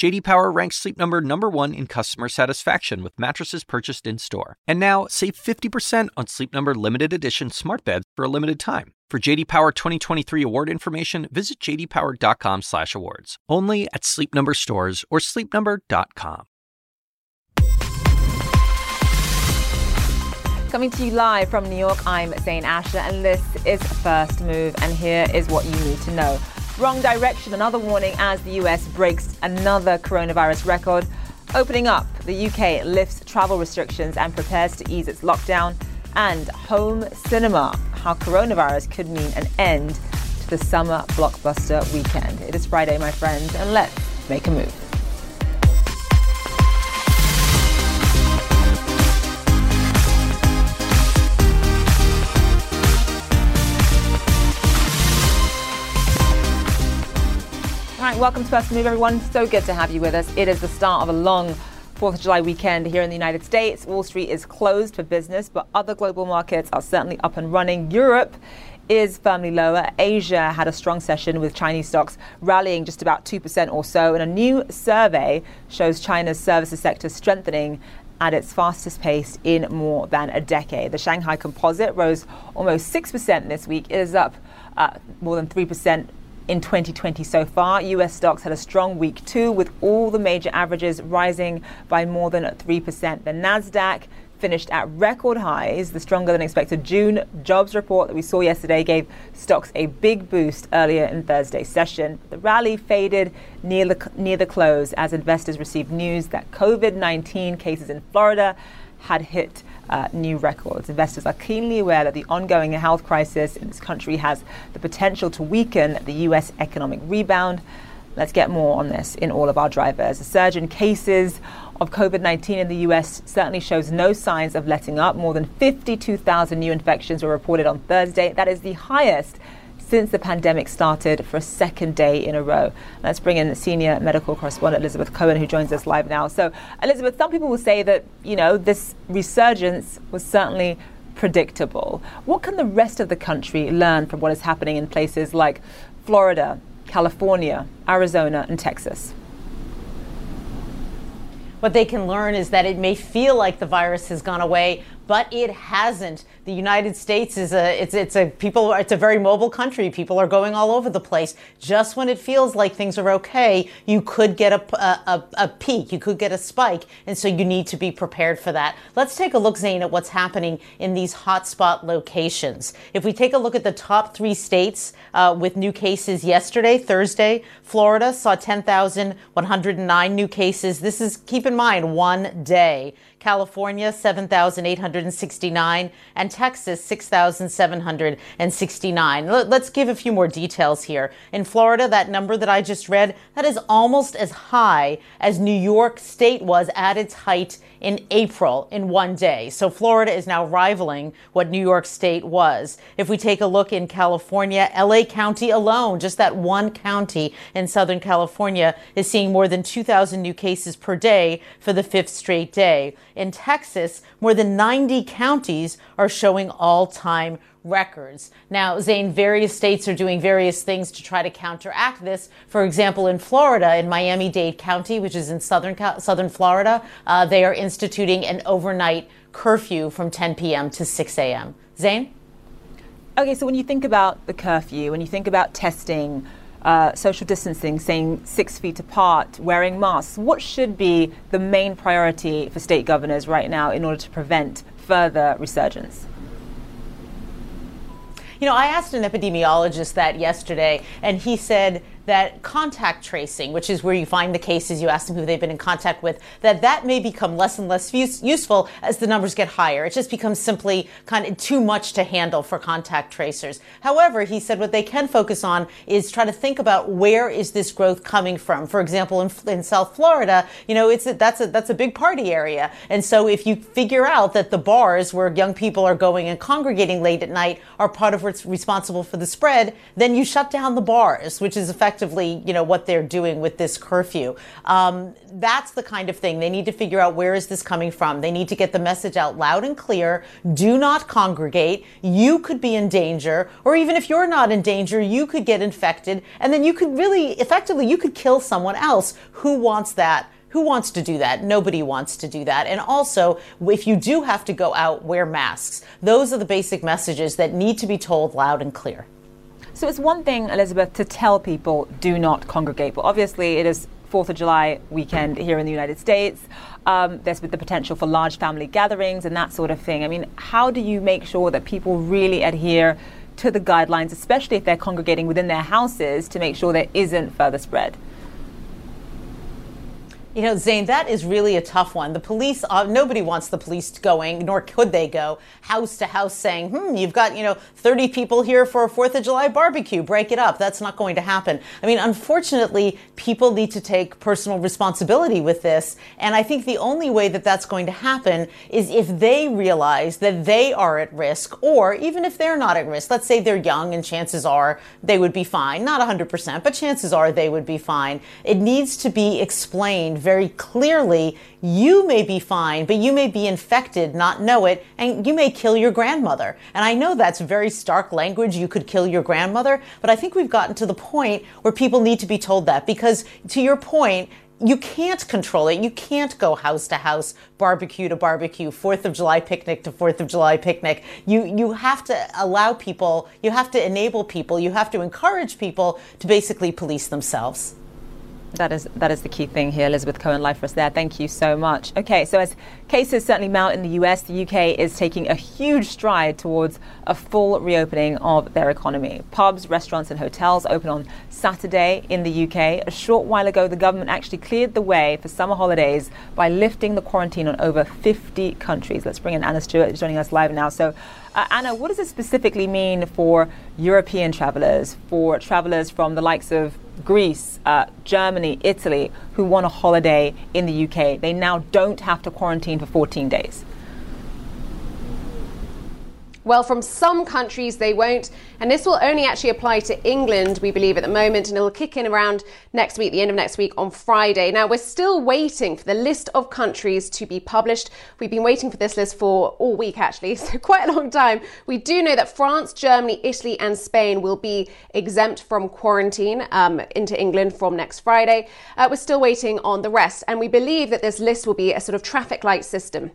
JD Power ranks Sleep Number number 1 in customer satisfaction with mattresses purchased in-store. And now, save 50% on Sleep Number limited edition smart beds for a limited time. For JD Power 2023 award information, visit jdpower.com/awards. Only at Sleep Number stores or sleepnumber.com. Coming to you live from New York, I'm Zain Asher, and this is First Move. And here is what you need to know. Wrong direction, another warning as the US breaks another coronavirus record. Opening up, the UK lifts travel restrictions and prepares to ease its lockdown. And home cinema, how coronavirus could mean an end to the summer blockbuster weekend. It is Friday, my friends, and let's make a move. Right, welcome to First Move, everyone. So good to have you with us. It is the start of a long 4th of July weekend here in the United States. Wall Street is closed for business, but other global markets are certainly up and running. Europe is firmly lower. Asia had a strong session with Chinese stocks rallying just about 2% or so. And a new survey shows China's services sector strengthening at its fastest pace in more than a decade. The Shanghai Composite rose almost 6% this week. It is up uh, more than 3% in 2020 so far. US stocks had a strong week too, with all the major averages rising by more than 3%. The NASDAQ finished at record highs. The stronger than expected June jobs report that we saw yesterday gave stocks a big boost earlier in Thursday's session. The rally faded near the, near the close as investors received news that COVID 19 cases in Florida had hit uh, new records. Investors are keenly aware that the ongoing health crisis in this country has the potential to weaken the U.S. economic rebound. Let's get more on this in all of our drivers. A surge in cases of COVID 19 in the US certainly shows no signs of letting up. More than 52,000 new infections were reported on Thursday. That is the highest since the pandemic started for a second day in a row. Let's bring in senior medical correspondent Elizabeth Cohen, who joins us live now. So, Elizabeth, some people will say that, you know, this resurgence was certainly predictable. What can the rest of the country learn from what is happening in places like Florida, California, Arizona, and Texas? What they can learn is that it may feel like the virus has gone away, but it hasn't. The United States is a it's it's a people it's a very mobile country. People are going all over the place. Just when it feels like things are okay, you could get a, a, a peak, you could get a spike, and so you need to be prepared for that. Let's take a look, Zain, at what's happening in these hotspot locations. If we take a look at the top three states uh, with new cases yesterday, Thursday, Florida saw 10,109 new cases. This is keep in mind one day. California 7,869, and Texas 6,769. Let's give a few more details here. In Florida, that number that I just read, that is almost as high as New York State was at its height in April in one day. So Florida is now rivaling what New York State was. If we take a look in California, LA County alone, just that one county in Southern California is seeing more than 2,000 new cases per day for the fifth straight day. In Texas, more than 90 counties are showing all time records. Now, Zain, various states are doing various things to try to counteract this. For example, in Florida, in Miami-Dade County, which is in southern southern Florida, uh, they are instituting an overnight curfew from 10 p.m. to 6 a.m. Zain? Okay, so when you think about the curfew, when you think about testing, uh, social distancing, saying six feet apart, wearing masks, what should be the main priority for state governors right now in order to prevent further resurgence? You know, I asked an epidemiologist that yesterday, and he said that contact tracing, which is where you find the cases, you ask them who they've been in contact with, that that may become less and less use, useful as the numbers get higher. It just becomes simply kind of too much to handle for contact tracers. However, he said what they can focus on is try to think about where is this growth coming from. For example, in, in South Florida, you know, it's a, that's a that's a big party area, and so if you figure out that the bars where young people are going and congregating late at night are part of what's responsible for the spread, then you shut down the bars, which is effectively effectively, you know, what they're doing with this curfew. Um, that's the kind of thing they need to figure out where is this coming from. They need to get the message out loud and clear. Do not congregate. You could be in danger, or even if you're not in danger, you could get infected, and then you could really effectively you could kill someone else. Who wants that? Who wants to do that? Nobody wants to do that. And also, if you do have to go out, wear masks. Those are the basic messages that need to be told loud and clear. So it's one thing, Elizabeth, to tell people do not congregate, but obviously it is Fourth of July weekend here in the United States. Um, there's the potential for large family gatherings and that sort of thing. I mean, how do you make sure that people really adhere to the guidelines, especially if they're congregating within their houses, to make sure there isn't further spread? You know, Zain, that is really a tough one. The police, uh, nobody wants the police going, nor could they go house to house saying, hmm, you've got, you know, 30 people here for a 4th of July barbecue, break it up. That's not going to happen. I mean, unfortunately, people need to take personal responsibility with this. And I think the only way that that's going to happen is if they realize that they are at risk, or even if they're not at risk, let's say they're young and chances are they would be fine. Not 100%, but chances are they would be fine. It needs to be explained very clearly you may be fine, but you may be infected, not know it, and you may kill your grandmother. And I know that's very stark language. You could kill your grandmother, but I think we've gotten to the point where people need to be told that because to your point, you can't control it. You can't go house to house, barbecue to barbecue, Fourth of July picnic to Fourth of July picnic. You you have to allow people. You have to enable people. You have to encourage people to basically police themselves. That is that is the key thing here, Elizabeth Cohen, live for us there. Thank you so much. Okay, so as cases certainly mount in the US, the UK is taking a huge stride towards a full reopening of their economy. Pubs, restaurants, and hotels open on Saturday in the UK. A short while ago, the government actually cleared the way for summer holidays by lifting the quarantine on over 50 countries. Let's bring in Anna Stewart joining us live now. So, uh, Anna, what does it specifically mean for European travelers, for travelers from the likes of Greece, uh, Germany, Italy, who want a holiday in the UK. They now don't have to quarantine for 14 days. Well, from some countries they won't, and this will only actually apply to England, we believe, at the moment, and it'll kick in around next week, the end of next week on Friday. Now, we're still waiting for the list of countries to be published. We've been waiting for this list for all week, actually, so quite a long time. We do know that France, Germany, Italy, and Spain will be exempt from quarantine um, into England from next Friday. Uh, we're still waiting on the rest, and we believe that this list will be a sort of traffic light system.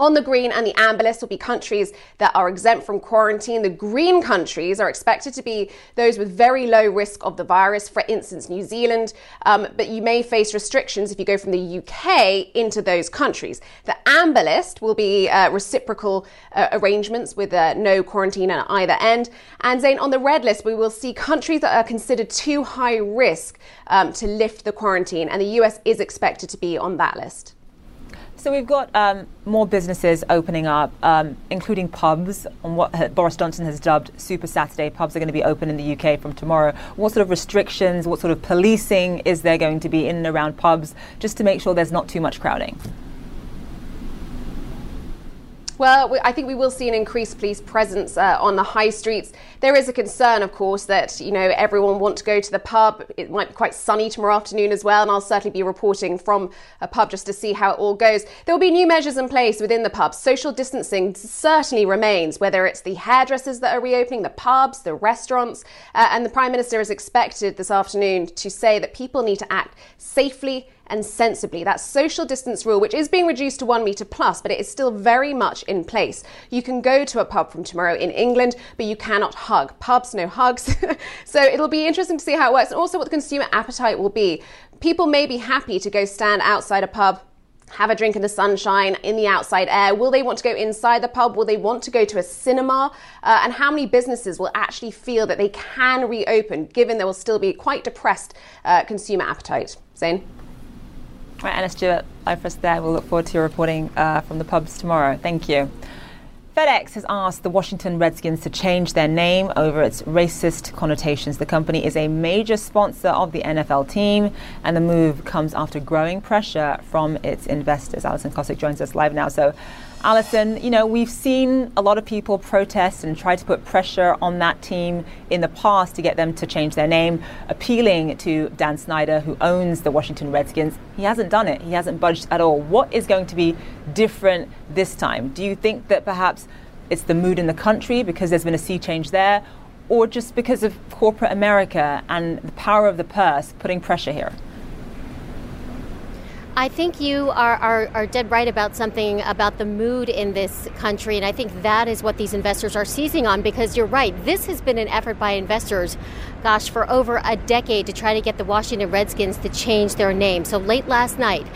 On the green and the amber list will be countries that are exempt from quarantine. The green countries are expected to be those with very low risk of the virus, for instance, New Zealand, um, but you may face restrictions if you go from the UK into those countries. The amber list will be uh, reciprocal uh, arrangements with uh, no quarantine at either end. And Zain, on the red list, we will see countries that are considered too high risk um, to lift the quarantine, and the US is expected to be on that list. So we've got um, more businesses opening up, um, including pubs, on what Boris Johnson has dubbed Super Saturday. Pubs are going to be open in the UK from tomorrow. What sort of restrictions, what sort of policing is there going to be in and around pubs, just to make sure there's not too much crowding? Well, I think we will see an increased police presence uh, on the high streets. There is a concern, of course, that you know everyone want to go to the pub. It might be quite sunny tomorrow afternoon as well, and I'll certainly be reporting from a pub just to see how it all goes. There will be new measures in place within the pubs. Social distancing certainly remains, whether it's the hairdressers that are reopening, the pubs, the restaurants, uh, and the Prime Minister is expected this afternoon to say that people need to act safely and sensibly. That social distance rule, which is being reduced to one metre plus, but it is still very much in place. You can go to a pub from tomorrow in England, but you cannot hug. Pubs, no hugs. so it'll be interesting to see how it works and also what the consumer appetite will be. People may be happy to go stand outside a pub have a drink in the sunshine, in the outside air? Will they want to go inside the pub? Will they want to go to a cinema? Uh, and how many businesses will actually feel that they can reopen, given there will still be quite depressed uh, consumer appetite? Zain? Right, Anna Stewart, live for us there. We'll look forward to your reporting uh, from the pubs tomorrow. Thank you. FedEx has asked the Washington Redskins to change their name over its racist connotations. The company is a major sponsor of the NFL team, and the move comes after growing pressure from its investors. Alison Kosik joins us live now. So, Alison, you know, we've seen a lot of people protest and try to put pressure on that team in the past to get them to change their name, appealing to Dan Snyder, who owns the Washington Redskins. He hasn't done it, he hasn't budged at all. What is going to be different this time? Do you think that perhaps it's the mood in the country because there's been a sea change there, or just because of corporate America and the power of the purse putting pressure here? I think you are, are, are, dead right about something about the mood in this country, and I think that is what these investors are seizing on because you're right. This has been an effort by investors, gosh, for over a decade to try to get the Washington Redskins to change their name. So late last night,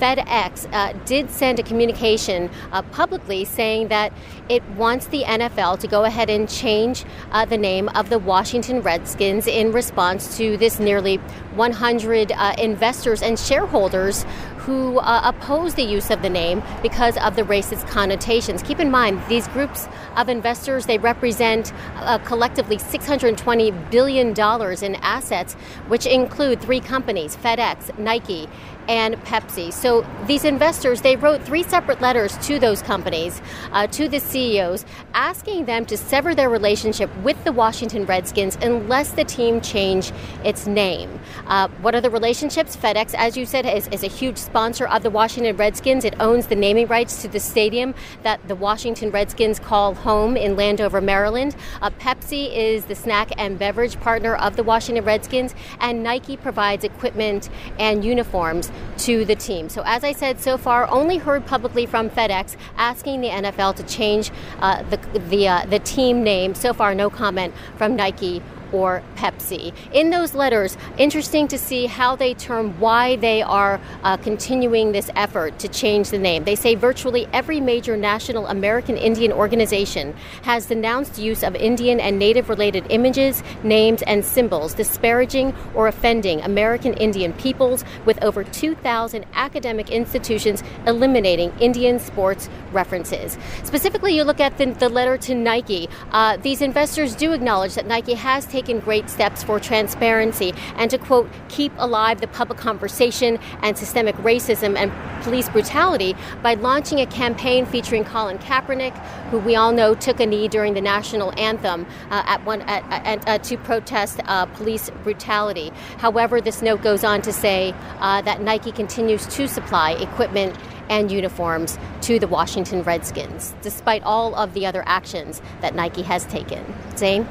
FedEx uh, did send a communication uh, publicly saying that it wants the NFL to go ahead and change uh, the name of the Washington Redskins in response to this nearly 100 uh, investors and shareholders who uh, oppose the use of the name because of the racist connotations. Keep in mind, these groups of investors, they represent uh, collectively $620 billion in assets, which include three companies, FedEx, Nike, and Pepsi. So these investors, they wrote three separate letters to those companies, uh, to the CEOs, asking them to sever their relationship with the Washington Redskins unless the team change its name. Uh, what are the relationships? FedEx, as you said, is, is, a huge sponsor of the Washington Redskins. It owns the naming rights to the stadium that the Washington Redskins call home in Landover, Maryland. Uh, Pepsi is the snack and beverage partner of the Washington Redskins, and Nike provides equipment and uniforms to the team. So, as I said, so far, only heard publicly from FedEx asking the NFL to change uh, the the uh, the team name. So far, no comment from Nike or Pepsi. In those letters, interesting to see how they term why they are uh, continuing this effort to change the name. They say virtually every major national American Indian organization has denounced use of Indian and Native related images, names, and symbols disparaging or offending American Indian peoples, with over 2,000 academic institutions eliminating Indian sports references. Specifically, you look at the, the letter to Nike. Uh, these investors do acknowledge that Nike has taken taken great steps for transparency and to, quote, keep alive the public conversation and systemic racism and police brutality by launching a campaign featuring Colin Kaepernick, who we all know took a knee during the national anthem uh, at one at, at, uh, to protest uh, police brutality. However, this note goes on to say uh, that Nike continues to supply equipment and uniforms to the Washington Redskins, despite all of the other actions that Nike has taken. Zain?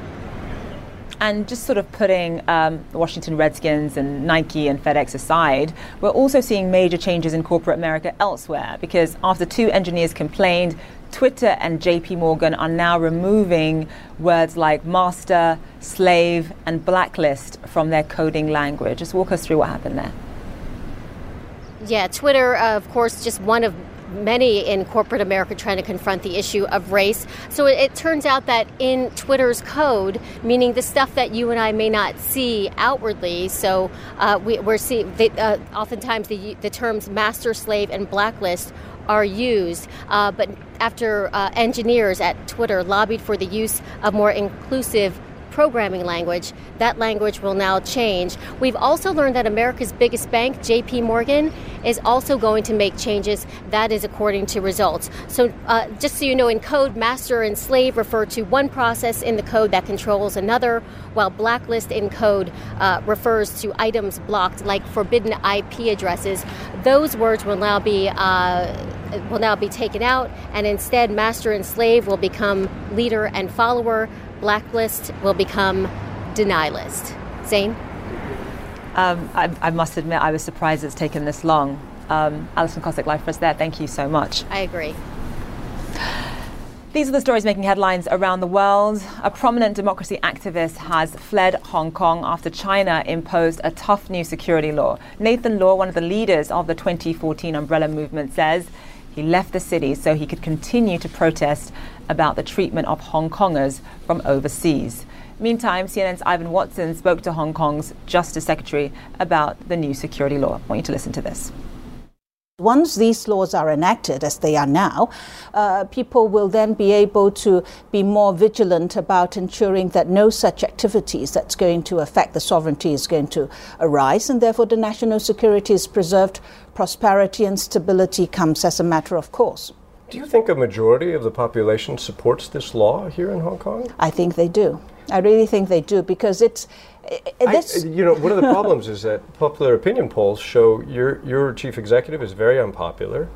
And just sort of putting um, the Washington Redskins and Nike and FedEx aside, we're also seeing major changes in corporate America elsewhere because after two engineers complained, Twitter and JP Morgan are now removing words like master, slave, and blacklist from their coding language. Just walk us through what happened there. Yeah, Twitter, uh, of course, just one of many in corporate America trying to confront the issue of race. So it, it, turns out that in Twitter's code, meaning the stuff that you and I may not see outwardly, so uh, we, are seeing uh, oftentimes the, the terms master, slave, and blacklist are used. Uh, but after uh, engineers at Twitter lobbied for the use of more inclusive programming language, that language will now change. We've also learned that America's biggest bank, JP Morgan, is also going to make changes. That is according to Reuters. So, uh, just so you know, in code, master and slave refer to one process in the code that controls another, while blacklist in code uh, refers to items blocked, like forbidden IP addresses. Those words will now be uh, will now be taken out, and instead, master and slave will become leader and follower blacklist will become deny list. Zain? Um, I, I, must admit, I was surprised it's taken this long. Um, Alison Kosik, live for us there. Thank you so much. I agree. These are the stories making headlines around the world. A prominent democracy activist has fled Hong Kong after China imposed a tough new security law. Nathan Law, one of the leaders of the 2014 umbrella movement, says he left the city so he could continue to protest about the treatment of Hong Kongers from overseas. Meantime, CNN's Ivan Watson spoke to Hong Kong's Justice Secretary about the new security law. I want you to listen to this. Once these laws are enacted, as they are now, uh, people will then be able to be more vigilant about ensuring that no such activities that's going to affect the sovereignty is going to arise, and therefore the national security is preserved, prosperity and stability comes as a matter of course. Do you think a majority of the population supports this law here in Hong Kong? I think they do. I really think they do because it's. This I, you know, one of the problems is that popular opinion polls show your your chief executive is very unpopular,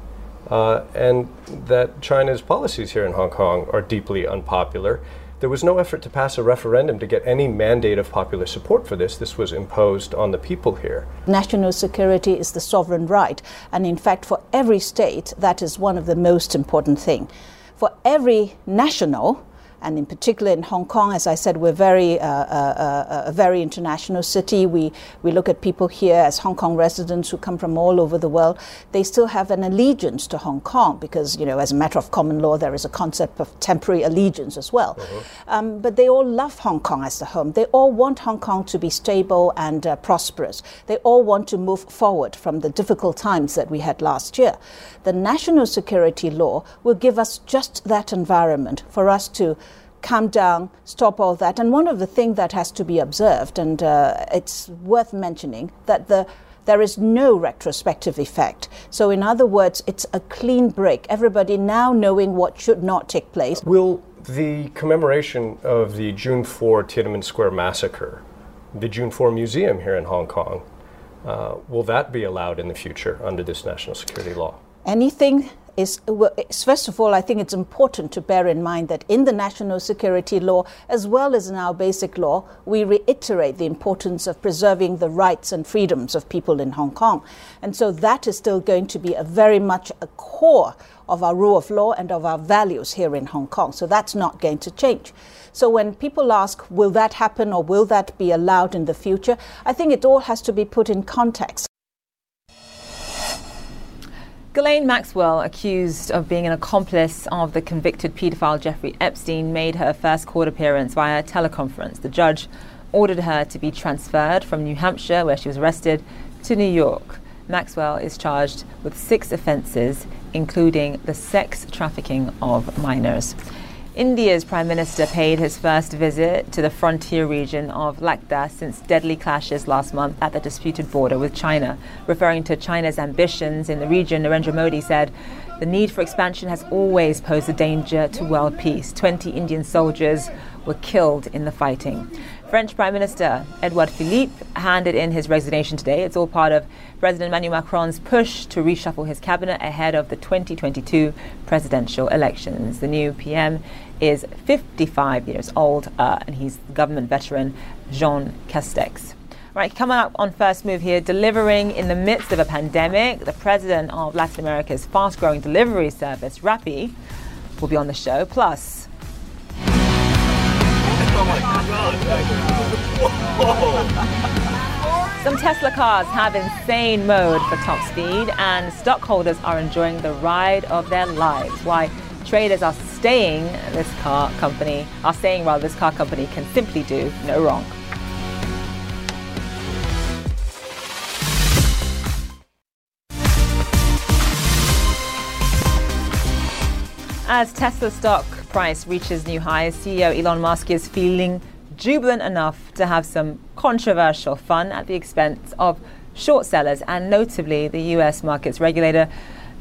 uh, and that China's policies here in Hong Kong are deeply unpopular. There was no effort to pass a referendum to get any mandate of popular support for this. This was imposed on the people here. National security is the sovereign right, and in fact, for every state, that is one of the most important thing. For every national, and in particular in Hong Kong, as I said, we're very uh, uh, uh, a very international city. We we look at people here as Hong Kong residents who come from all over the world. They still have an allegiance to Hong Kong because you know, as a matter of common law, there is a concept of temporary allegiance as well. Uh-huh. Um, but they all love Hong Kong as the home. They all want Hong Kong to be stable and uh, prosperous. They all want to move forward from the difficult times that we had last year. The national security law will give us just that environment for us to calm down, stop all that. And one of the things that has to be observed, and uh, it's worth mentioning, that the there is no retrospective effect. So, in other words, it's a clean break. Everybody now knowing what should not take place. Will the commemoration of the June 4 Tiananmen Square massacre, the June 4 Museum here in Hong Kong, uh, will that be allowed in the future under this national security law? Anything is, first of all, I think it's important to bear in mind that in the national security law, as well as in our basic law, we reiterate the importance of preserving the rights and freedoms of people in Hong Kong. And so that is still going to be a very much a core of our rule of law and of our values here in Hong Kong. So that's not going to change. So when people ask, will that happen or will that be allowed in the future, I think it all has to be put in context. Ghislaine Maxwell, accused of being an accomplice of the convicted paedophile Jeffrey Epstein, made her first court appearance via teleconference. The judge ordered her to be transferred from New Hampshire, where she was arrested, to New York. Maxwell is charged with six offences, including the sex trafficking of minors. India's Prime Minister paid his first visit to the frontier region of Ladakh since deadly clashes last month at the disputed border with China. Referring to China's ambitions in the region, Narendra Modi said the need for expansion has always posed a danger to world peace. 20 Indian soldiers were killed in the fighting. French Prime Minister Edouard Philippe handed in his resignation today. It's all part of President Emmanuel Macron's push to reshuffle his cabinet ahead of the 2022 presidential elections. The new PM is 55 years old, uh, and he's government veteran Jean Castex. Right, coming up on First Move here, delivering in the midst of a pandemic, the president of Latin America's fast growing delivery service, Rappi, will be on the show. Plus, some Tesla cars have insane mode for top speed, and stockholders are enjoying the ride of their lives. Why traders are staying this car company, are saying rather this car company can simply do no wrong. As Tesla stock price reaches new highs, CEO Elon Musk is feeling jubilant enough to have some controversial fun at the expense of short sellers and notably the US markets regulator,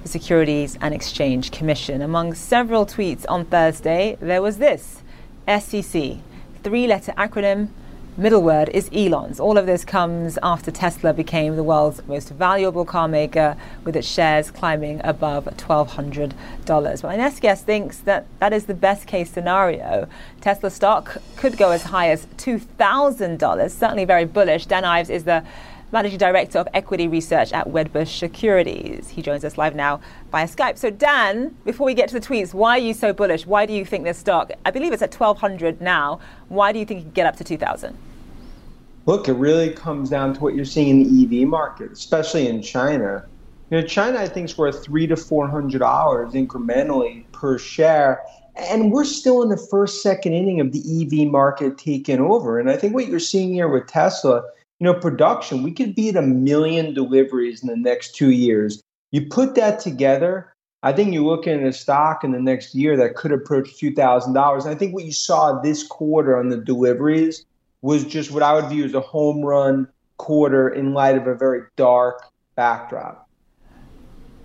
the Securities and Exchange Commission. Among several tweets on Thursday, there was this SEC, three letter acronym middle word is Elon's. All of this comes after Tesla became the world's most valuable car maker, with its shares climbing above $1,200. But my next guest thinks that that is the best case scenario. Tesla stock could go as high as $2,000, certainly very bullish. Dan Ives is the Managing Director of Equity Research at Wedbush Securities. He joins us live now via Skype. So, Dan, before we get to the tweets, why are you so bullish? Why do you think this stock, I believe it's at 1200 now, why do you think it can get up to 2000? Look, it really comes down to what you're seeing in the EV market, especially in China. You know, China, I think, is worth three to four hundred dollars incrementally per share, and we're still in the first, second inning of the EV market taking over. And I think what you're seeing here with Tesla you know, production, we could be at a million deliveries in the next two years. You put that together, I think you're looking at a stock in the next year that could approach $2,000. I think what you saw this quarter on the deliveries was just what I would view as a home run quarter in light of a very dark backdrop.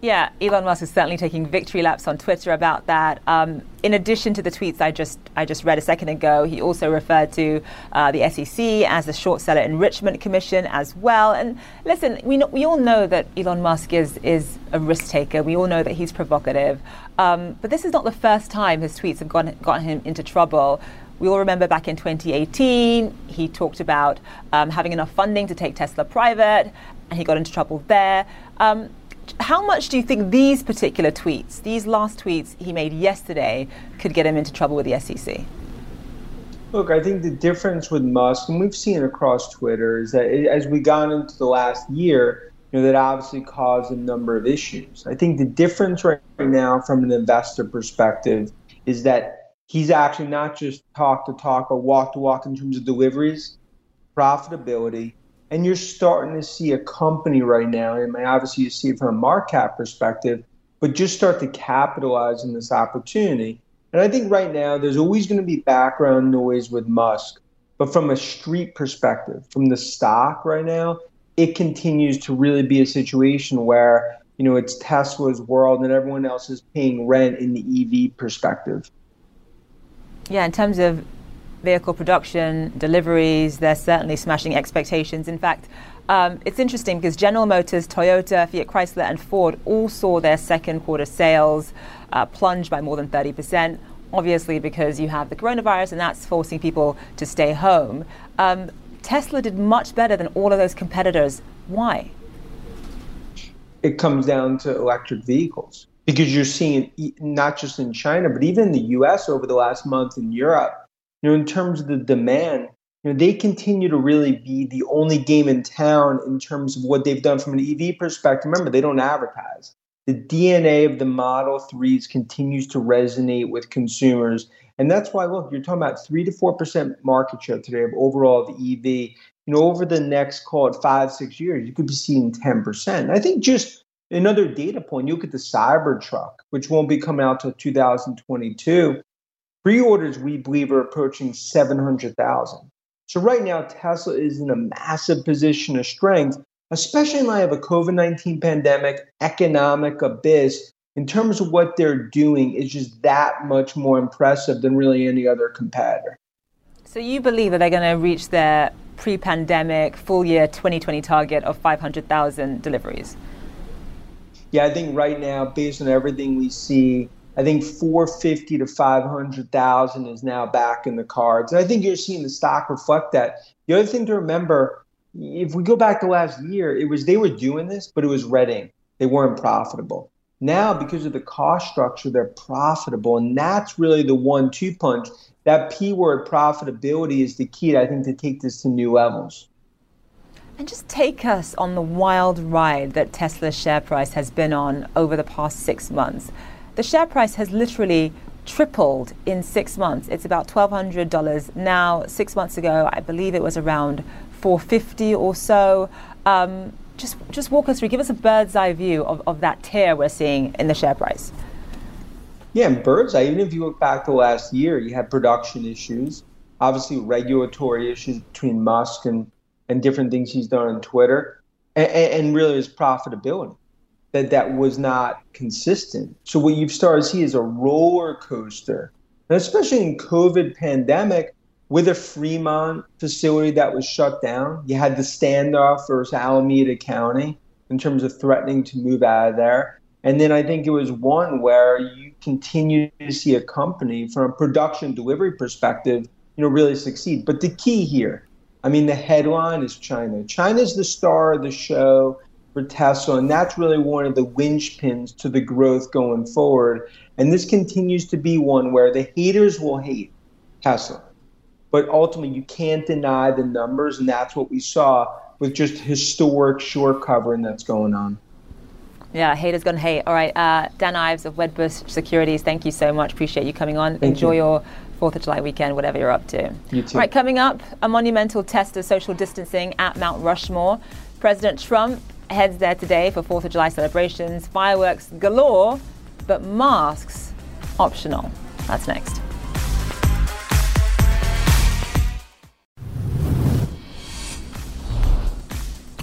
Yeah, Elon Musk is certainly taking victory laps on Twitter about that. Um, in addition to the tweets I just I just read a second ago, he also referred to uh, the SEC as the Short Seller Enrichment Commission as well. And listen, we know, we all know that Elon Musk is is a risk taker. We all know that he's provocative. Um, but this is not the first time his tweets have gotten, gotten him into trouble. We all remember back in 2018, he talked about um, having enough funding to take Tesla private, and he got into trouble there. Um, how much do you think these particular tweets, these last tweets he made yesterday, could get him into trouble with the SEC? Look, I think the difference with Musk, and we've seen it across Twitter, is that as we got into the last year, you know, that obviously caused a number of issues. I think the difference right now from an investor perspective is that he's actually not just talk to talk or walk to walk in terms of deliveries, profitability, and you're starting to see a company right now, and obviously you see it from a market perspective, but just start to capitalize on this opportunity. And I think right now there's always going to be background noise with Musk, but from a street perspective, from the stock right now, it continues to really be a situation where you know it's Tesla's world and everyone else is paying rent in the EV perspective. Yeah, in terms of vehicle production, deliveries, they're certainly smashing expectations. In fact, um, it's interesting because General Motors, Toyota, Fiat Chrysler, and Ford all saw their second quarter sales uh, plunge by more than 30%. Obviously, because you have the coronavirus and that's forcing people to stay home. Um, Tesla did much better than all of those competitors. Why? It comes down to electric vehicles because you're seeing not just in China, but even in the US over the last month in Europe you know, in terms of the demand, you know, they continue to really be the only game in town in terms of what they've done from an EV perspective. Remember, they don't advertise. The DNA of the Model 3s continues to resonate with consumers. And that's why, look, you're talking about 3 to 4% market share today of overall the EV. You know, over the next, call it five, six years, you could be seeing 10%. I think just another data point, you look at the Cybertruck, which won't be coming out till 2022. Pre-orders, we believe, are approaching 700,000. So right now, Tesla is in a massive position of strength, especially in light of a COVID-19 pandemic, economic abyss. In terms of what they're doing, is just that much more impressive than really any other competitor. So you believe that they're going to reach their pre-pandemic full year 2020 target of 500,000 deliveries? Yeah, I think right now, based on everything we see, I think 450 to 500,000 is now back in the cards. And I think you're seeing the stock reflect that. The other thing to remember, if we go back to last year, it was they were doing this, but it was red ink. They weren't profitable. Now, because of the cost structure, they're profitable. And that's really the one two punch. That P word profitability is the key, I think, to take this to new levels. And just take us on the wild ride that Tesla's share price has been on over the past six months. The share price has literally tripled in six months. It's about $1,200 now. Six months ago, I believe it was around 450 or so. Um, just, just walk us through, give us a bird's eye view of, of that tear we're seeing in the share price. Yeah, and bird's eye, even if you look back to last year, you had production issues, obviously regulatory issues between Musk and, and different things he's done on Twitter, and, and really his profitability that that was not consistent. So what you've started to see is a roller coaster, and especially in COVID pandemic with a Fremont facility that was shut down. You had the standoff versus Alameda County in terms of threatening to move out of there. And then I think it was one where you continue to see a company from a production delivery perspective, you know, really succeed. But the key here, I mean, the headline is China. China's the star of the show for Tesla, and that's really one of the linchpins to the growth going forward. And this continues to be one where the haters will hate Tesla, but ultimately you can't deny the numbers, and that's what we saw with just historic short covering that's going on. Yeah, haters gonna hate. All right, uh, Dan Ives of Wedbush Securities, thank you so much. Appreciate you coming on. Thank Enjoy you. your Fourth of July weekend, whatever you're up to. You too. Right, coming up, a monumental test of social distancing at Mount Rushmore. President Trump heads there today for 4th of July celebrations. Fireworks galore, but masks optional. That's next.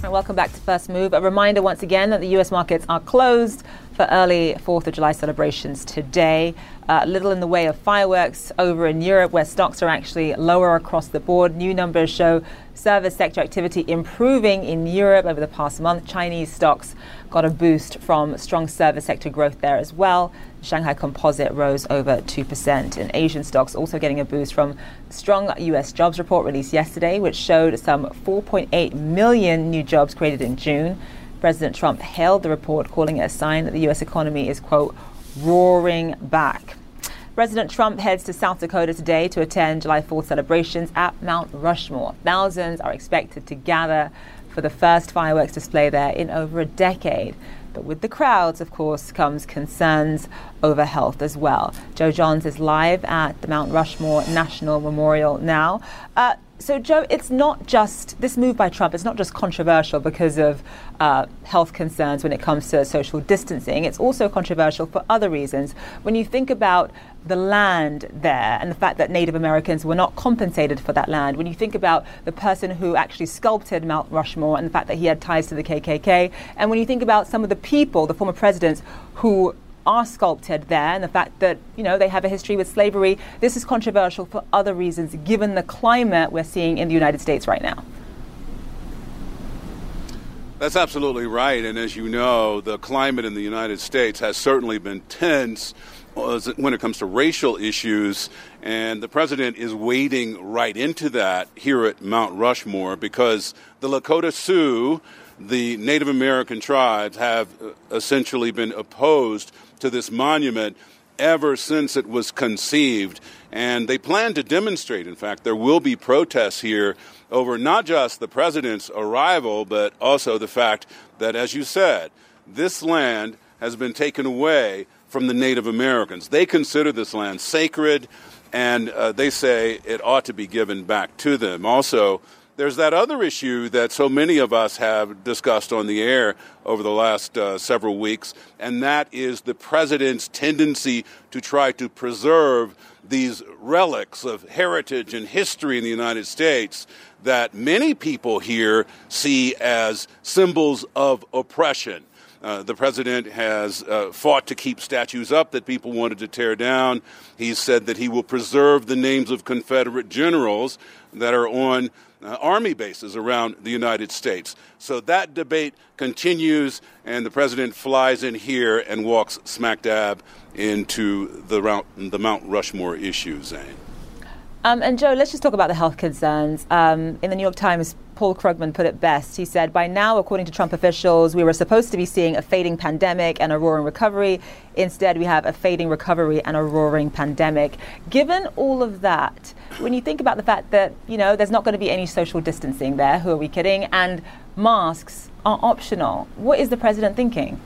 And welcome back to First Move. A reminder once again that the US markets are closed for for early 4th of July celebrations today. Uh, little in the way of fireworks over in Europe, where stocks are actually lower across the board. New numbers show service sector activity improving in Europe over the past month. Chinese stocks got a boost from strong service sector growth there as well. Shanghai Composite rose over 2%. And Asian stocks also getting a boost from strong US jobs report released yesterday, which showed some 4.8 million new jobs created in June. President Trump hailed the report, calling it a sign that the U.S. economy is, quote, roaring back. President Trump heads to South Dakota today to attend July 4th celebrations at Mount Rushmore. Thousands are expected to gather for the first fireworks display there in over a decade. But with the crowds, of course, comes concerns over health as well. Joe Johns is live at the Mount Rushmore National Memorial now. Uh, so, Joe, it's not just this move by Trump, it's not just controversial because of uh, health concerns when it comes to social distancing. It's also controversial for other reasons. When you think about the land there and the fact that Native Americans were not compensated for that land, when you think about the person who actually sculpted Mount Rushmore and the fact that he had ties to the KKK, and when you think about some of the people, the former presidents, who are sculpted there and the fact that, you know, they have a history with slavery. This is controversial for other reasons, given the climate we're seeing in the United States right now. That's absolutely right. And as you know, the climate in the United States has certainly been tense uh, when it comes to racial issues. And the president is wading right into that here at Mount Rushmore because the Lakota Sioux, the Native American tribes, have uh, essentially been opposed to this monument ever since it was conceived. And they plan to demonstrate. In fact, there will be protests here over not just the president's arrival, but also the fact that, as you said, this land has been taken away from the Native Americans. They consider this land sacred, and uh, they say it ought to be given back to them. Also, there's that other issue that so many of us have discussed on the air over the last uh, several weeks, and that is the president's tendency to try to preserve these relics of heritage and history in the United States that many people here see as symbols of oppression. Uh, the president has uh, fought to keep statues up that people wanted to tear down. He said that he will preserve the names of Confederate generals that are on uh, army bases around the United States. So that debate continues, and the president flies in here and walks smack dab into the, the Mount Rushmore issue, Zain. Um, and Joe, let's just talk about the health concerns. Um, in the New York Times, Paul Krugman put it best. He said, By now, according to Trump officials, we were supposed to be seeing a fading pandemic and a roaring recovery. Instead, we have a fading recovery and a roaring pandemic. Given all of that, when you think about the fact that, you know, there's not going to be any social distancing there, who are we kidding? And masks are optional. What is the president thinking?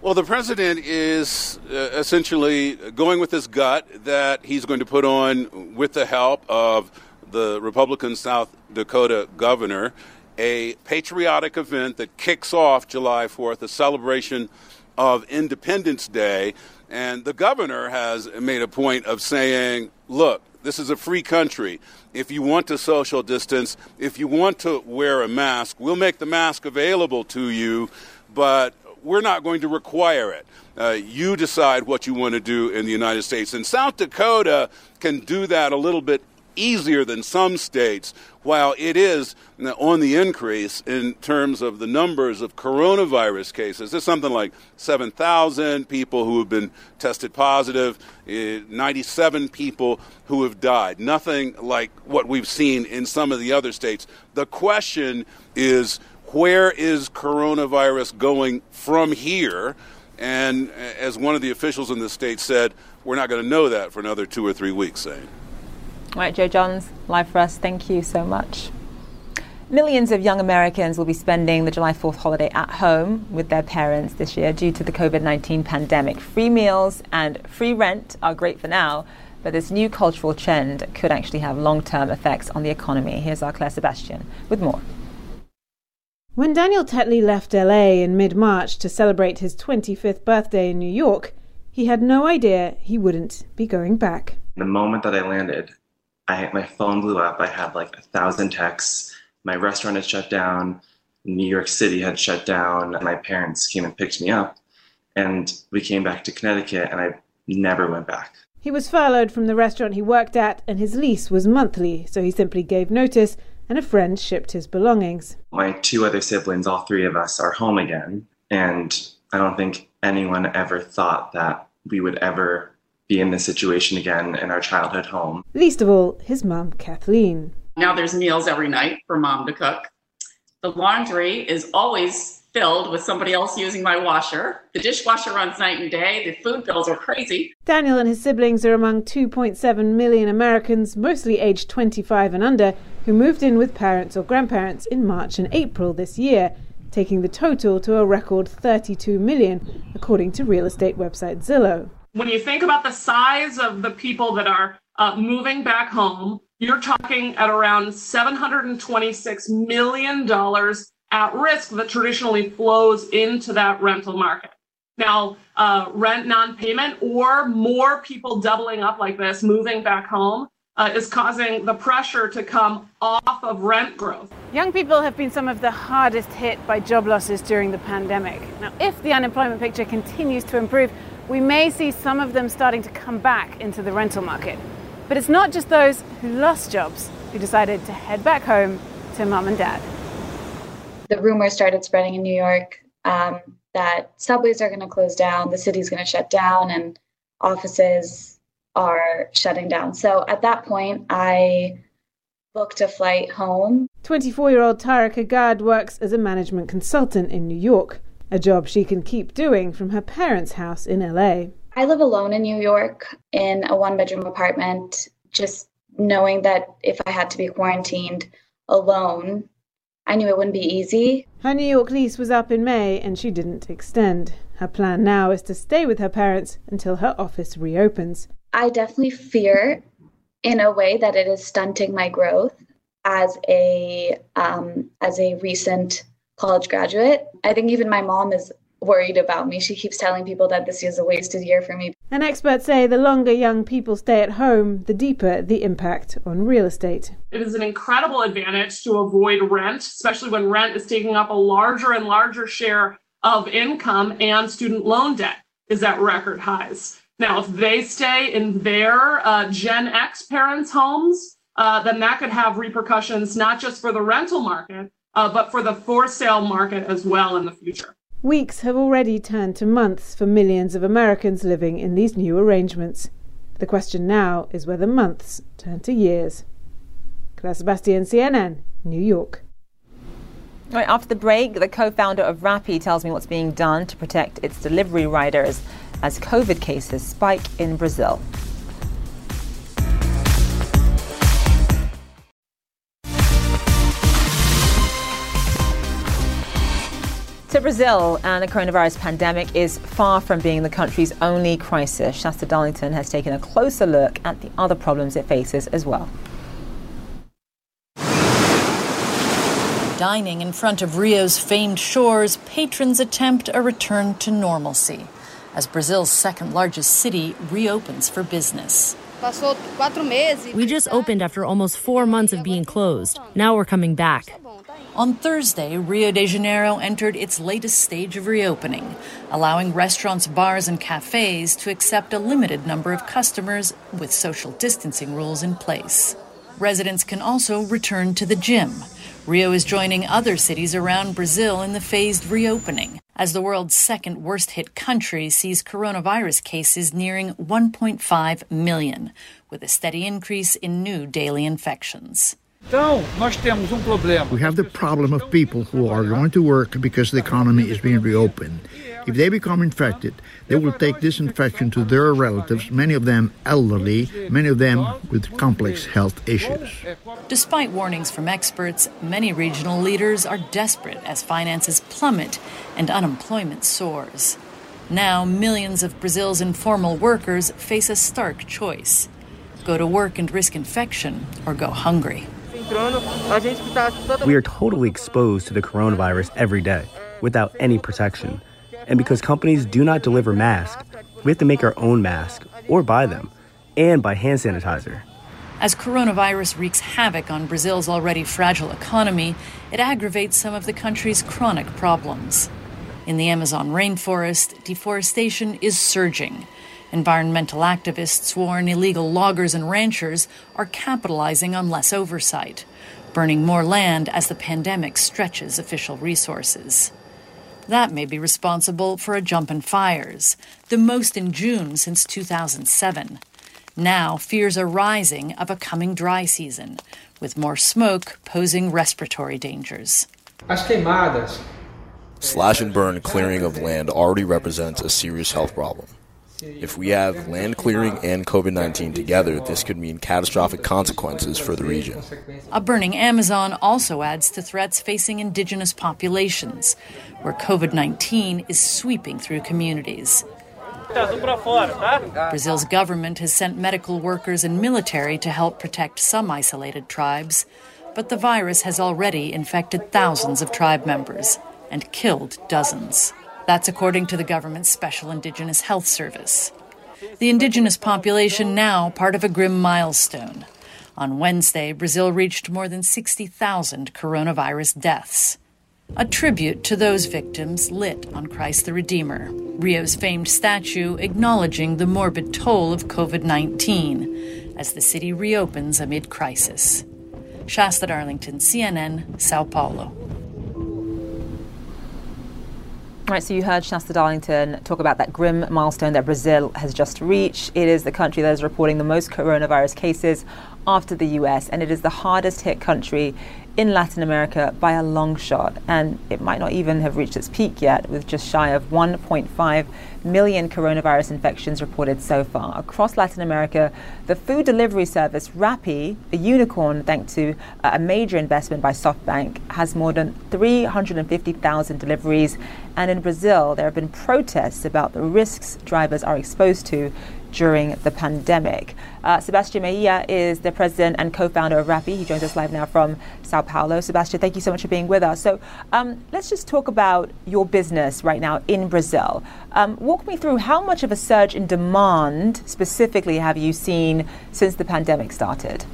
Well, the president is uh, essentially going with his gut that he's going to put on, with the help of the Republican South Dakota governor, a patriotic event that kicks off July 4th, a celebration of Independence Day. And the governor has made a point of saying, look, this is a free country. If you want to social distance, if you want to wear a mask, we'll make the mask available to you, but we're not going to require it. Uh, you decide what you want to do in the United States. And South Dakota can do that a little bit easier than some states, while it is on the increase in terms of the numbers of coronavirus cases. There's something like 7,000 people who have been tested eh, 97 people who have died. Nothing like what we've seen in some of the other states. The question is where is coronavirus going from here? And as one of the officials in the state said, we're not going to know that for another two or three weeks, Zain. All right, Joe Johns, live for us. Thank you so much. Millions of young Americans will be spending the July 4th holiday at home with their parents this year due to the COVID 19 pandemic. Free meals and free rent are great for now, but this new cultural trend could actually have long term effects on the economy. Here's our Claire Sebastian with more. When Daniel Tetley left LA in mid March to celebrate his 25th birthday in New York, he had no idea he wouldn't be going back. The moment that I landed, I my phone blew up. I had like a thousand texts. My restaurant had shut down. New York City had shut down. My parents came and picked me up, and we came back to Connecticut, and I never went back. He was furloughed from the restaurant he worked at, and his lease was monthly, so he simply gave notice, and a friend shipped his belongings. My two other siblings, all three of us, are home again, and I don't think anyone ever thought that we would ever be in this situation again in our childhood home. Least of all, his mom, Kathleen. Now there's meals every night for mom to cook. The laundry is always filled with somebody else using my washer. The dishwasher runs night and day. The food bills are crazy. Daniel and his siblings are among 2.7 million Americans, mostly aged 25 and under, who moved in with parents or grandparents in March and April this year, taking the total to a record 32 million, according to real estate website Zillow. When you think about the size of the people that are uh, moving back home, you're talking at around $726 million at risk that traditionally flows into that rental market. Now, uh, rent non payment or more people doubling up like this, moving back home, uh, is causing the pressure to come off of rent growth. Young people have been some of the hardest hit by job losses during the pandemic. Now, if the unemployment picture continues to improve, we may see some of them starting to come back into the rental market. But it's not just those who lost jobs who decided to head back home to mom and dad. The rumors started spreading in New York um, that subways are going to close down, the city's going to shut down, and offices are shutting down. So at that point, I booked a flight home. 24 year old Tara Kagad works as a management consultant in New York, a job she can keep doing from her parents' house in LA. I live alone in New York in a one bedroom apartment, just knowing that if I had to be quarantined alone, I knew it wouldn't be easy. Her New York lease was up in May and she didn't extend. Her plan now is to stay with her parents until her office reopens. I definitely fear, in a way, that it is stunting my growth as a um, as a recent college graduate. I think even my mom is worried about me. She keeps telling people that this is a wasted year for me. And experts say the longer young people stay at home, the deeper the impact on real estate. It is an incredible advantage to avoid rent, especially when rent is taking up a larger and larger share of income and student loan debt is at record highs. Now, if they stay in their uh, Gen X parents' homes, uh, then that could have repercussions not just for the rental market, uh, but for the for sale market as well in the future. Weeks have already turned to months for millions of Americans living in these new arrangements. The question now is whether months turn to years. Claire Sebastian, CNN, New York. Right after the break, the co founder of Rappi tells me what's being done to protect its delivery riders as COVID cases spike in Brazil. To Brazil, and the coronavirus pandemic is far from being the country's only crisis. Shasta Darlington has taken a closer look at the other problems it faces as well. Dining in front of Rio's famed shores, patrons attempt a return to normalcy as Brazil's second largest city reopens for business. We just opened after almost four months of being closed. Now we're coming back. On Thursday, Rio de Janeiro entered its latest stage of reopening, allowing restaurants, bars, and cafes to accept a limited number of customers with social distancing rules in place. Residents can also return to the gym. Rio is joining other cities around Brazil in the phased reopening, as the world's second worst hit country sees coronavirus cases nearing 1.5 million, with a steady increase in new daily infections. Um we have the problem of people who are going to work because the economy is being reopened. If they become infected, they will take this infection to their relatives, many of them elderly, many of them with complex health issues. Despite warnings from experts, many regional leaders are desperate as finances plummet and unemployment soars. Now, millions of Brazil's informal workers face a stark choice go to work and risk infection, or go hungry. We are totally exposed to the coronavirus every day without any protection. And because companies do not deliver masks, we have to make our own masks or buy them and buy hand sanitizer. As coronavirus wreaks havoc on Brazil's already fragile economy, it aggravates some of the country's chronic problems. In the Amazon rainforest, deforestation is surging. Environmental activists warn illegal loggers and ranchers are capitalizing on less oversight, burning more land as the pandemic stretches official resources. That may be responsible for a jump in fires, the most in June since 2007. Now, fears are rising of a coming dry season, with more smoke posing respiratory dangers. Slash and burn clearing of land already represents a serious health problem. If we have land clearing and COVID 19 together, this could mean catastrophic consequences for the region. A burning Amazon also adds to threats facing indigenous populations, where COVID 19 is sweeping through communities. Brazil's government has sent medical workers and military to help protect some isolated tribes, but the virus has already infected thousands of tribe members and killed dozens. That's according to the government's Special Indigenous Health Service. The indigenous population now part of a grim milestone. On Wednesday, Brazil reached more than 60,000 coronavirus deaths. A tribute to those victims lit on Christ the Redeemer, Rio's famed statue acknowledging the morbid toll of COVID 19 as the city reopens amid crisis. Shasta Darlington, CNN, Sao Paulo. Right, so you heard Shasta Darlington talk about that grim milestone that Brazil has just reached. It is the country that is reporting the most coronavirus cases after the US, and it is the hardest hit country in Latin America by a long shot, and it might not even have reached its peak yet, with just shy of 1.5 million coronavirus infections reported so far. Across Latin America, the food delivery service Rappi, a unicorn thanks to uh, a major investment by SoftBank, has more than 350,000 deliveries. And in Brazil, there have been protests about the risks drivers are exposed to during the pandemic. Uh, Sebastian Mejia is the president and co-founder of Rappi. He joins us live now from Sao Paulo. Sebastian, thank you so much for being with us. So um, let's just talk about your business right now in Brazil. Um, walk me through how much of a surge in demand specifically have you seen since the pandemic started?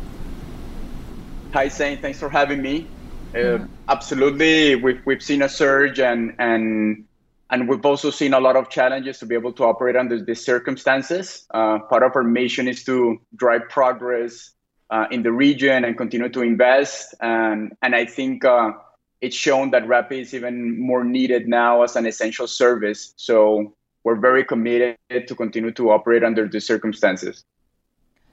Hi, Zain. Thanks for having me. Uh, mm-hmm. Absolutely, we've, we've seen a surge and and and we've also seen a lot of challenges to be able to operate under these circumstances. Uh, part of our mission is to drive progress uh, in the region and continue to invest. And, and I think uh, it's shown that Rappi is even more needed now as an essential service. So we're very committed to continue to operate under these circumstances.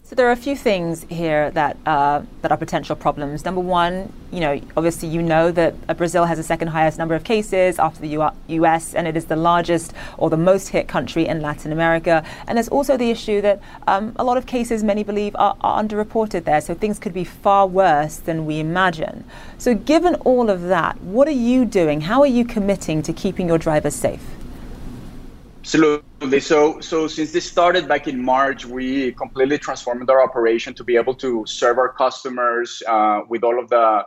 So there are a few things here that uh, that are potential problems. Number one, you know, obviously you know that uh, Brazil has the second highest number of cases after the U.S. and it is the largest or the most hit country in Latin America. And there's also the issue that um, a lot of cases, many believe, are, are underreported there. So things could be far worse than we imagine. So given all of that, what are you doing? How are you committing to keeping your drivers safe? Absolutely. So, so since this started back in March, we completely transformed our operation to be able to serve our customers uh, with all of the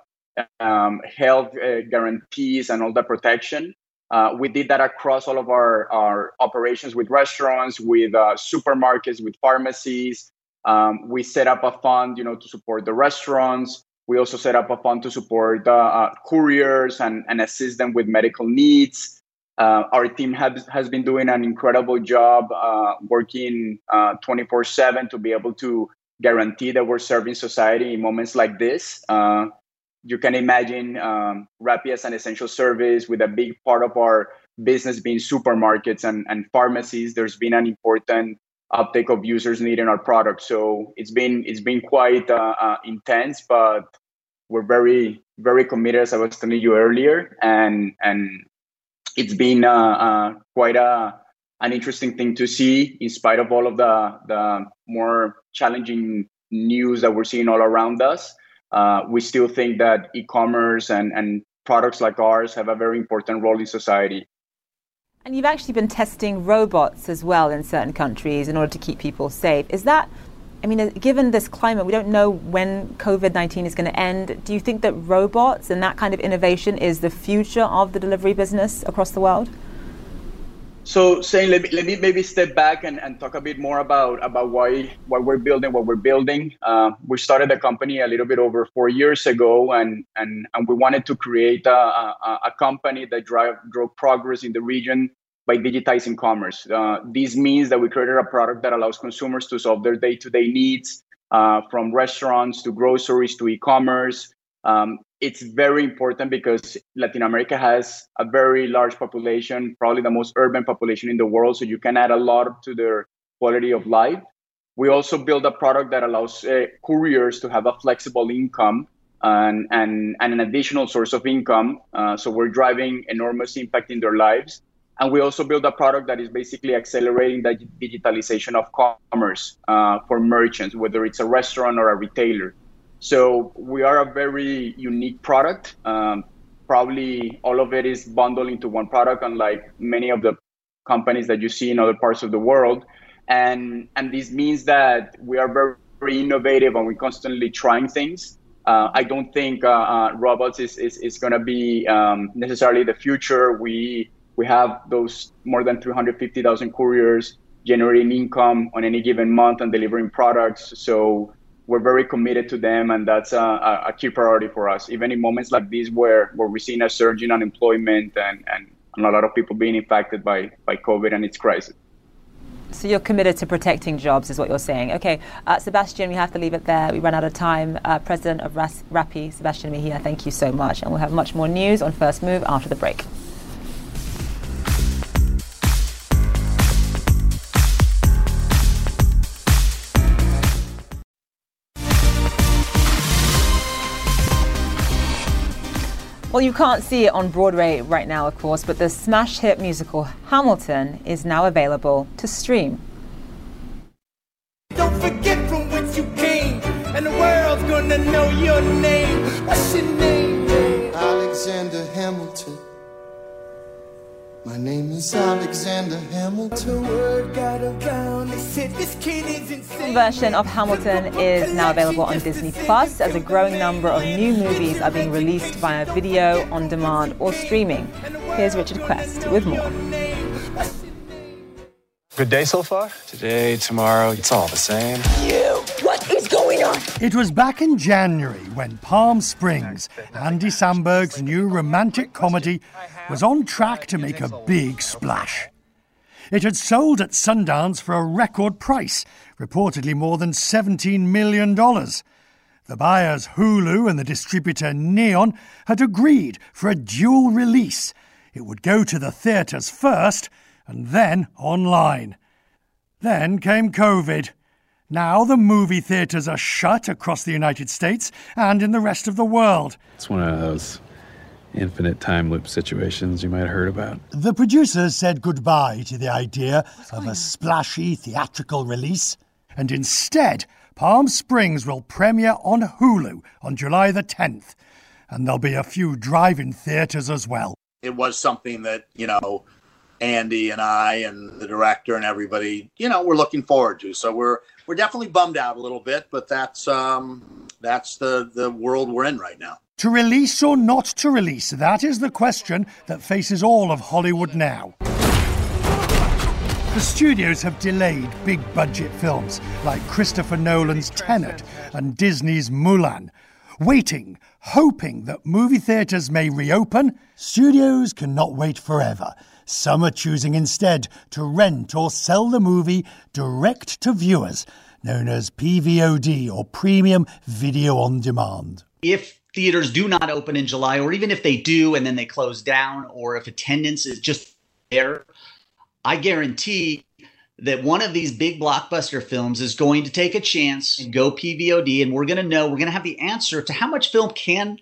um, health uh, guarantees and all the protection. Uh, we did that across all of our, our operations with restaurants, with uh, supermarkets, with pharmacies. Um, we set up a fund, you know, to support the restaurants. We also set up a fund to support uh, couriers and, and assist them with medical needs. Uh, our team has, has been doing an incredible job uh, working uh, 24 uh, 7 to be able to guarantee that we're serving society in moments like this. Uh, you can imagine um, Rappi as an essential service with a big part of our business being supermarkets and, and pharmacies. There's been an important uptake of users needing our product. So it's been it's been quite uh, intense, but we're very very committed, as I was telling you earlier, and and it's been uh, uh, quite a an interesting thing to see, in spite of all of the the more challenging news that we're seeing all around us. Uh, we still think that e-commerce and and products like ours have a very important role in society. And you've actually been testing robots as well in certain countries in order to keep people safe. Is that I mean, uh, given this climate, we don't know when COVID 19 is going to end. Do you think that robots and that kind of innovation is the future of the delivery business across the world? So, Zain let me, let me maybe step back and, and talk a bit more about about why what we're building, what we're building. Uh, we started the company a little bit over four years ago, and and and we wanted to create a, a, a company that drive drove progress in the region by digitizing commerce. Uh, this means that we created a product that allows consumers to solve their day-to-day needs, uh, from restaurants to groceries to e-commerce. Um, it's very important because Latin America has a very large population, probably the most urban population in the world. So you can add a lot to their quality of life. We also build a product that allows uh, couriers to have a flexible income and, and, and an additional source of income. Uh, so we're driving enormous impact in their lives. And we also build a product that is basically accelerating the digitalization of commerce uh, for merchants, whether it's a restaurant or a retailer. So we are a very unique product. Um, probably all of it is bundled into one product, unlike many of the companies that you see in other parts of the world. And and this means that we are very, very innovative and we're constantly trying things. Uh, I don't think uh, uh, robots is, is, is going to be um, necessarily the future. We we have those more than 350,000 couriers generating income on any given month and delivering products. So we're very committed to them, and that's a, a, key priority for us. Even in moments like these, where where we're seeing a surge in unemployment and, and, and a lot of people being impacted by by COVID and its crisis. So you're committed to protecting jobs, is what you're saying. Okay, uh, Sebastian, we have to leave it there. We run out of time. Uh, President of Ras- Rappi, Sebastian Mejia, thank you so much, and we'll have much more news on First Move after the break. Well, you can't see it on Broadway right now, of course, but the smash hit musical Hamilton is now available to stream. Don't forget from whence you came, and the world's gonna know your name. What's your name? Alexander Hamilton. My name is Alexander Hamilton. version of Hamilton is now available on Disney Plus as a growing number of new movies are being released via video, on demand, or streaming. Here's Richard Quest with more. Good day so far? Today, tomorrow, it's all the same. You! What is going on? It was back in January when Palm Springs, Andy Samberg's new romantic comedy, was on track to make a big splash. It had sold at Sundance for a record price, reportedly more than $17 million. The buyers, Hulu, and the distributor Neon, had agreed for a dual release. It would go to the theatres first and then online. Then came COVID. Now the movie theatres are shut across the United States and in the rest of the world. It's one of those infinite time loop situations you might have heard about. The producers said goodbye to the idea of a splashy theatrical release, and instead, Palm Springs will premiere on Hulu on July the 10th, and there'll be a few drive in theatres as well. It was something that, you know, Andy and I and the director and everybody, you know, we're looking forward to. So we're we're definitely bummed out a little bit, but that's um that's the the world we're in right now. To release or not to release? That is the question that faces all of Hollywood now. The studios have delayed big budget films like Christopher Nolan's Tenet and Disney's Mulan. Waiting, hoping that movie theatres may reopen, studios cannot wait forever. Some are choosing instead to rent or sell the movie direct to viewers, known as PVOD or Premium Video on Demand. If theaters do not open in July, or even if they do and then they close down, or if attendance is just there, I guarantee that one of these big blockbuster films is going to take a chance and go PVOD, and we're going to know, we're going to have the answer to how much film can,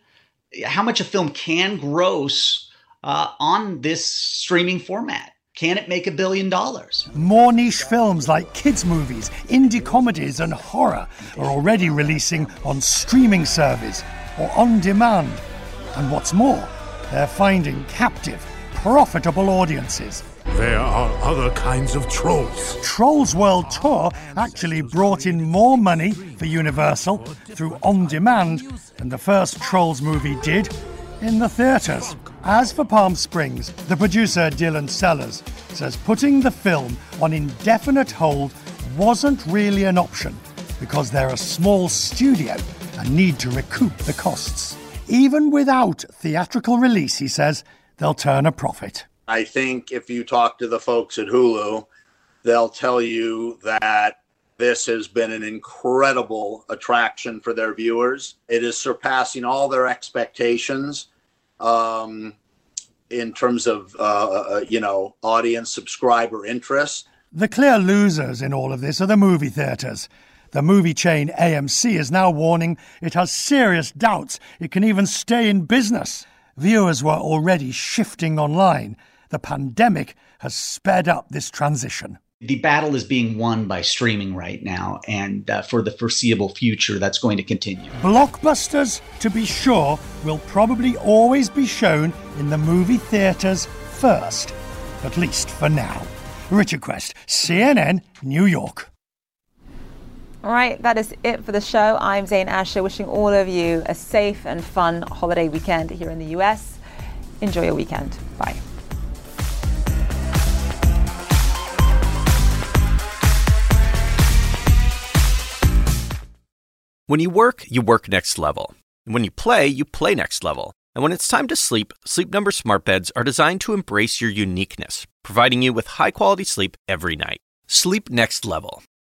how much a film can gross uh, on this streaming format. Can it make a billion dollars? More niche films like kids' movies, indie comedies, and horror are already releasing on streaming service or on demand. And what's more, they're finding captive, profitable audiences. There are other kinds of trolls. Trolls World Tour actually brought in more money for Universal through on demand than the first Trolls movie did in the theatres. As for Palm Springs, the producer Dylan Sellers says putting the film on indefinite hold wasn't really an option because they're a small studio and need to recoup the costs. Even without theatrical release, he says, they'll turn a profit. I think if you talk to the folks at Hulu, they'll tell you that this has been an incredible attraction for their viewers. It is surpassing all their expectations um, in terms of, uh, uh, you know, audience subscriber interest. The clear losers in all of this are the movie theatres. The movie chain AMC is now warning it has serious doubts it can even stay in business. Viewers were already shifting online. The pandemic has sped up this transition. The battle is being won by streaming right now, and uh, for the foreseeable future, that's going to continue. Blockbusters, to be sure, will probably always be shown in the movie theatres first, at least for now. Richard Quest, CNN, New York. All right, that is it for the show. I'm Zain Asher, wishing all of you a safe and fun holiday weekend here in the US. Enjoy your weekend. Bye. When you work, you work next level. And when you play, you play next level. And when it's time to sleep, Sleep Number smart beds are designed to embrace your uniqueness, providing you with high-quality sleep every night. Sleep next level.